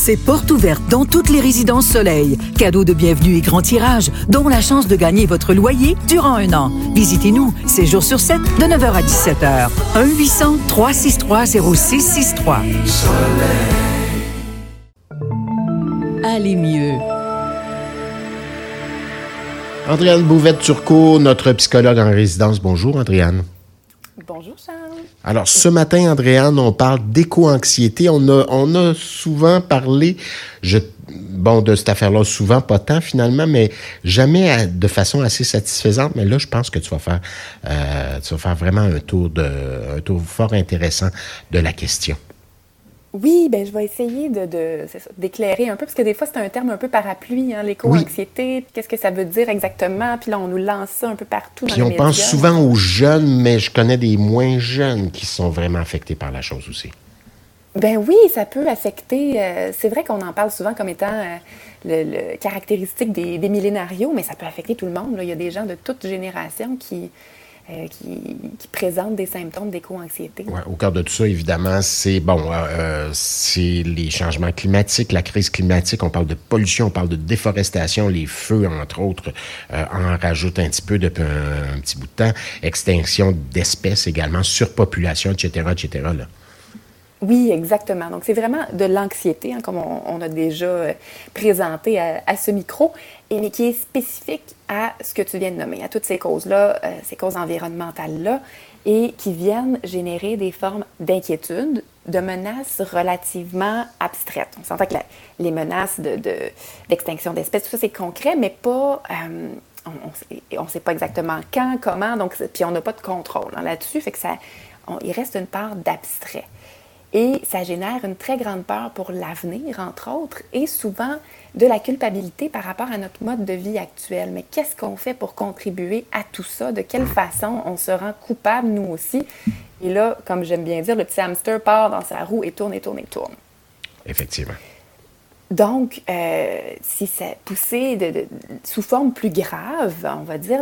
c'est porte ouverte dans toutes les résidences Soleil. Cadeau de bienvenue et grand tirage, dont la chance de gagner votre loyer durant un an. Visitez-nous, 7 jours sur 7, de 9h à 17h. 1-800-363-0663. Allez mieux. Andréane Bouvette-Turcot, notre psychologue en résidence. Bonjour, Andréane. Bonjour, Charles. Alors, ce matin, Andréane, on parle d'éco-anxiété. On a, on a souvent parlé, je, bon, de cette affaire-là, souvent, pas tant finalement, mais jamais de façon assez satisfaisante. Mais là, je pense que tu vas faire, euh, tu vas faire vraiment un tour, de, un tour fort intéressant de la question. Oui, ben je vais essayer de, d'éclairer un peu, parce que des fois, c'est un terme un peu parapluie, hein, l'éco-anxiété, qu'est-ce que ça veut dire exactement, puis là, on nous lance ça un peu partout puis on pense souvent aux jeunes, mais je connais des moins jeunes qui sont vraiment affectés par la chose aussi. Ben oui, ça peut affecter, euh, c'est vrai qu'on en parle souvent comme étant euh, le, caractéristique des, des, millénarios, mais ça peut affecter tout le monde. Il y a des gens de toute génération qui, euh, qui, présentent des symptômes d'éco-anxiété. Au cœur de tout ça, évidemment, c'est bon, euh, euh, c'est les changements climatiques, la crise climatique. On parle de pollution, on parle de déforestation, les feux, entre autres, en rajoutent un petit peu depuis un, petit bout de temps. Extinction d'espèces également, surpopulation, etc., etc. Oui, exactement. Donc, c'est vraiment de l'anxiété, hein, comme on, a déjà euh, présenté à, ce micro, et, mais qui est spécifique à ce que tu viens de nommer, à toutes ces causes-là, euh, ces causes environnementales-là, et qui viennent générer des formes d'inquiétude, de menaces relativement abstraites. On s'entend que les menaces d'extinction de, d'espèces, tout ça, c'est concret, mais pas... Euh, on ne sait pas exactement quand, comment, donc, puis on n'a pas de contrôle hein, là-dessus, fait que ça, il reste une part d'abstrait. Et ça génère une très grande peur pour l'avenir, entre autres, et souvent de la culpabilité par rapport à notre mode de vie actuel. Mais qu'est-ce qu'on fait pour contribuer à tout ça? De quelle façon on se rend coupable, nous aussi? Et là, comme j'aime bien dire, le petit hamster part dans sa roue et tourne et tourne et tourne. Effectivement. Donc, euh, si c'est poussé sous forme plus grave, on va dire,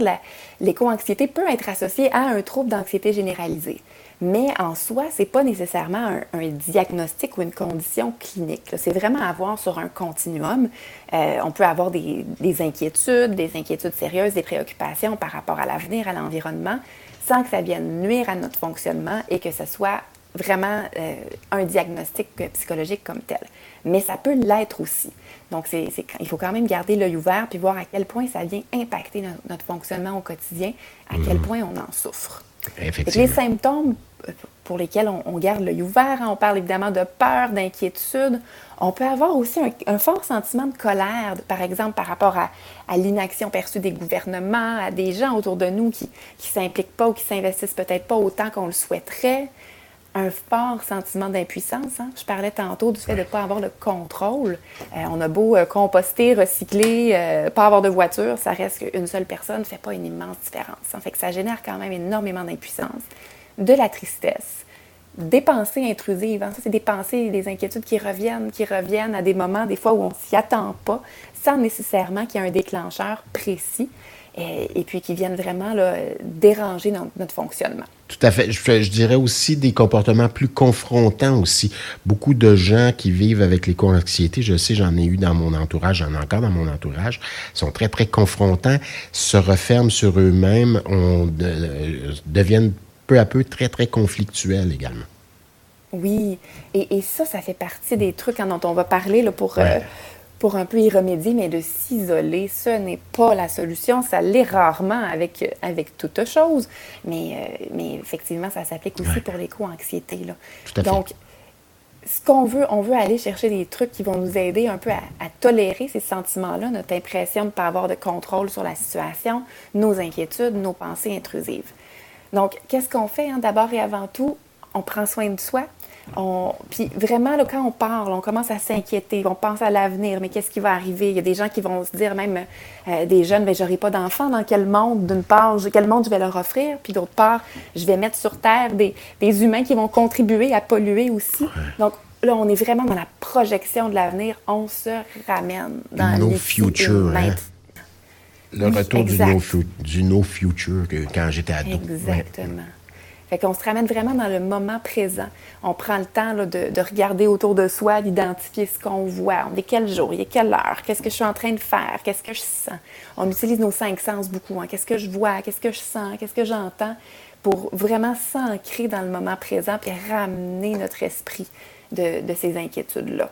l'éco-anxiété peut être associée à un trouble d'anxiété généralisée. Mais en soi, ce n'est pas nécessairement un, diagnostic ou une condition clinique. C'est vraiment avoir sur un continuum. Euh, on peut avoir des, inquiétudes, des inquiétudes sérieuses, des préoccupations par rapport à l'avenir, à l'environnement, sans que ça vienne nuire à notre fonctionnement et que ce soit vraiment euh, un diagnostic psychologique comme tel. Mais ça peut l'être aussi. Donc, il faut quand même garder l'œil ouvert puis voir à quel point ça vient impacter notre, fonctionnement au quotidien, à quel mmh. point on en souffre. Les symptômes euh, pour lesquels on, garde l'œil ouvert, hein, on parle évidemment de peur, d'inquiétude. On peut avoir aussi un, fort sentiment de colère, par exemple par rapport à, l'inaction perçue des gouvernements, à des gens autour de nous qui ne s'impliquent pas ou qui s'investissent peut-être pas autant qu'on le souhaiterait. Un fort sentiment d'impuissance. Hein. Je parlais tantôt du fait de ne pas avoir le contrôle. Euh, on a beau euh, composter, recycler, pas avoir de voiture, ça reste qu'une seule personne ne fait pas une immense différence. En fait ça génère quand même énormément d'impuissance de la tristesse, des pensées intrusives. Hein. Ça, c'est des pensées, des inquiétudes qui reviennent, qui reviennent à des moments, des fois où on s'y attend pas, sans nécessairement qu'il y ait un déclencheur précis, et, puis qui viennent vraiment déranger notre, fonctionnement. Tout à fait. Je, dirais aussi des comportements plus confrontants aussi. Beaucoup de gens qui vivent avec l'éco-anxiété, je sais, j'en ai eu dans mon entourage, j'en ai encore dans mon entourage, sont très, très confrontants, se referment sur eux-mêmes, on euh, deviennent peu à peu très, très conflictuel également. Oui, et, ça, ça fait partie des trucs hein, dont on va parler là, pour, euh, pour un peu y remédier, mais de s'isoler, ce n'est pas la solution. Ça l'est rarement avec, avec toute chose, mais, euh, mais effectivement, ça s'applique aussi pour l'éco-anxiété. Donc, ce qu'on veut, on veut aller chercher des trucs qui vont nous aider un peu à, à tolérer ces sentiments-là, notre impression de ne pas avoir de contrôle sur la situation, nos inquiétudes, nos pensées intrusives. Donc, qu'est-ce qu'on fait? Hein? D'abord et avant tout, on prend soin de soi. On... Puis vraiment, là, quand on parle, on commence à s'inquiéter, on pense à l'avenir, mais qu'est-ce qui va arriver? Il y a des gens qui vont se dire, même euh, des jeunes, mais j'aurai pas d'enfants, dans quel monde, d'une part, quel monde je vais leur offrir, puis d'autre part, je vais mettre sur Terre des, des humains qui vont contribuer à polluer aussi. Donc, là, on est vraiment dans la projection de l'avenir, on se ramène dans le future. Hein? Le retour du no, du no, future que, quand j'étais ado. Exactement. Fait qu'on se ramène vraiment dans le moment présent. On prend le temps de, de, regarder autour de soi, d'identifier ce qu'on voit. On est quel jour, il est quelle heure, qu'est-ce que je suis en train de faire, qu'est-ce que je sens? On utilise nos cinq sens beaucoup. Hein. Qu'est-ce que je vois, qu'est-ce que je sens, qu'est-ce que j'entends? Pour vraiment s'ancrer dans le moment présent puis ramener notre esprit de, de ces inquiétudes-là.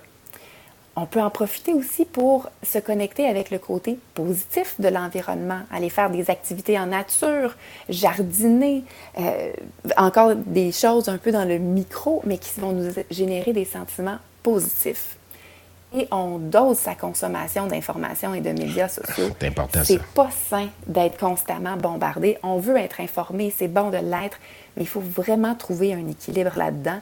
On peut en profiter aussi pour se connecter avec le côté positif de l'environnement, aller faire des activités en nature, jardiner, euh, encore des choses un peu dans le micro, mais qui vont nous générer des sentiments positifs. Et on dose sa consommation d'informations et de médias sociaux. C'est important, C'est pas sain d'être constamment bombardé. On veut être informé, c'est bon de l'être, mais il faut vraiment trouver un équilibre là-dedans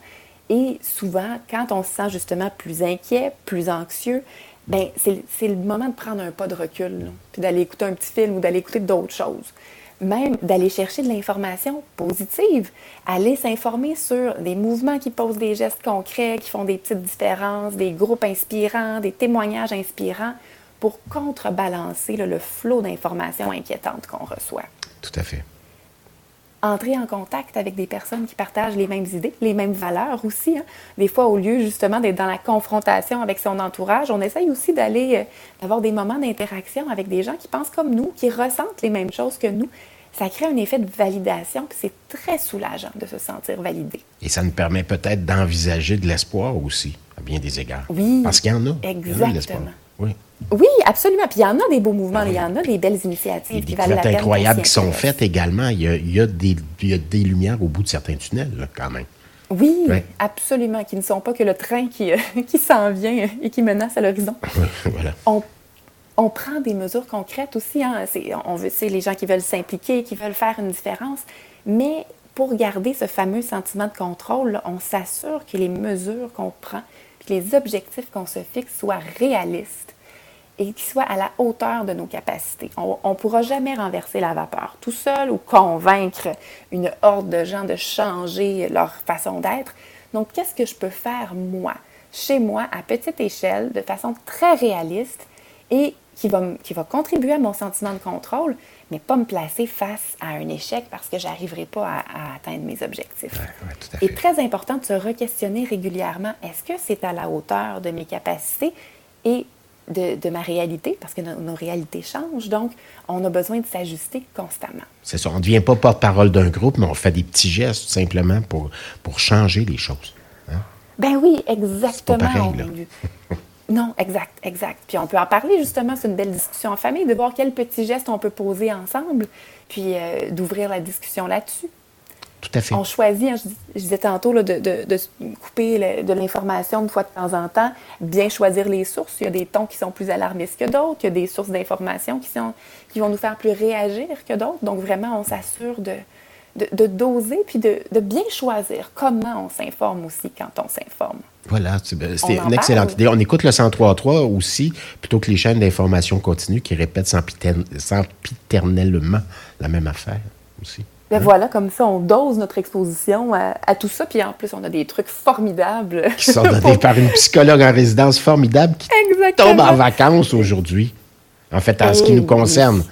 et souvent, quand on se sent justement plus inquiet, plus anxieux, ben c'est le moment de prendre un pas de recul, puis d'aller écouter un petit film ou d'aller écouter d'autres choses. Même d'aller chercher de l'information positive, aller s'informer sur des mouvements qui posent des gestes concrets, qui font des petites différences, des groupes inspirants, des témoignages inspirants pour contrebalancer le flot d'informations inquiétantes qu'on reçoit. Tout à fait entrer en contact avec des personnes qui partagent les mêmes idées, les mêmes valeurs aussi. Hein. Des fois, au lieu justement d'être dans la confrontation avec son entourage, on essaye aussi d'aller, euh, d'avoir des moments d'interaction avec des gens qui pensent comme nous, qui ressentent les mêmes choses que nous. Ça crée un effet de validation, puis c'est très soulageant de se sentir validé. Et ça nous permet peut-être d'envisager de l'espoir aussi, à bien des égards. Oui. Parce qu'il y en a. Exactement. Oui. Oui, absolument. Puis il y en a des beaux mouvements, il y en a des belles initiatives. Il y a des découvertes incroyables qui sont faites également. Il y, a, des, des, lumières au bout de certains tunnels, quand même. Oui, absolument, qui ne sont pas que le train qui, euh, qui s'en vient et qui menace à l'horizon. voilà. On, on, prend des mesures concrètes aussi. Hein. On veut, c'est les gens qui veulent s'impliquer, qui veulent faire une différence. Mais pour garder ce fameux sentiment de contrôle, on s'assure que les mesures qu'on prend, que les objectifs qu'on se fixe soient réalistes et qui soit à la hauteur de nos capacités. On ne pourra jamais renverser la vapeur tout seul ou convaincre une horde de gens de changer leur façon d'être. Donc, qu'est-ce que je peux faire moi, chez moi, à petite échelle, de façon très réaliste et qui va, qui va contribuer à mon sentiment de contrôle, mais pas me placer face à un échec parce que j'arriverai pas à, atteindre mes objectifs. Et très important de se re-questionner régulièrement, est-ce que c'est à la hauteur de mes capacités et de, ma réalité, parce que nos, réalités changent. Donc, on a besoin de s'ajuster constamment. C'est ça. On ne devient pas porte-parole d'un groupe, mais on fait des petits gestes simplement pour, pour changer les choses. Hein? Ben oui, exactement. Pas pareil, non, exact, exact. Puis on peut en parler justement, c'est une belle discussion en famille, de voir quels petits gestes on peut poser ensemble, puis euh, d'ouvrir la discussion là-dessus. On choisit, hein, je, disais tantôt, de, couper de l'information une fois de temps en temps, bien choisir les sources. Il y a des tons qui sont plus alarmistes que d'autres, il y a des sources d'information qui, qui vont nous faire plus réagir que d'autres. Donc, vraiment, on s'assure de, de, doser puis de, bien choisir comment on s'informe aussi quand on s'informe. Voilà, c'est une excellente idée. On écoute le 103.3 aussi, plutôt que les chaînes d'information continue qui répètent sempiternellement la même affaire aussi. Ben voilà, comme ça, on dose notre exposition à, tout ça. Puis en plus, on a des trucs formidables. Qui sont donnés par une psychologue en résidence formidable qui tombe en vacances aujourd'hui. En fait, en ce qui nous concerne. Ben,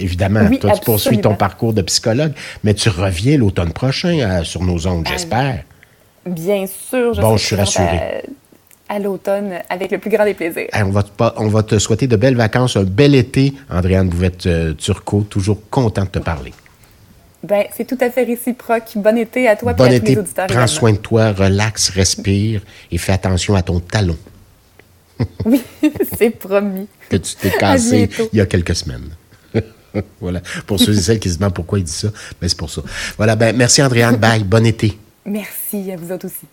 évidemment, toi, tu poursuis ton parcours de psychologue, mais tu reviens l'automne prochain euh, sur nos ondes, j'espère. Bien sûr. Je bon, je suis rassuré. À, l'automne, avec le plus grand des plaisirs. on, va te, on, va te, souhaiter de belles vacances, un bel été. Andréane Bouvette-Turcot, toujours content de te parler. Ben, c'est tout à fait réciproque. Bon été à toi et à tous les auditeurs. Prends soin de toi, relaxe, respire et fais attention à ton talon. oui, c'est promis. Que tu t'es cassé il y a quelques semaines. voilà. Pour ceux et celles qui se demandent pourquoi il dit ça, ben c'est pour ça. Voilà. Ben, merci, Andréane. Bye. Bon été. Merci à vous autres aussi.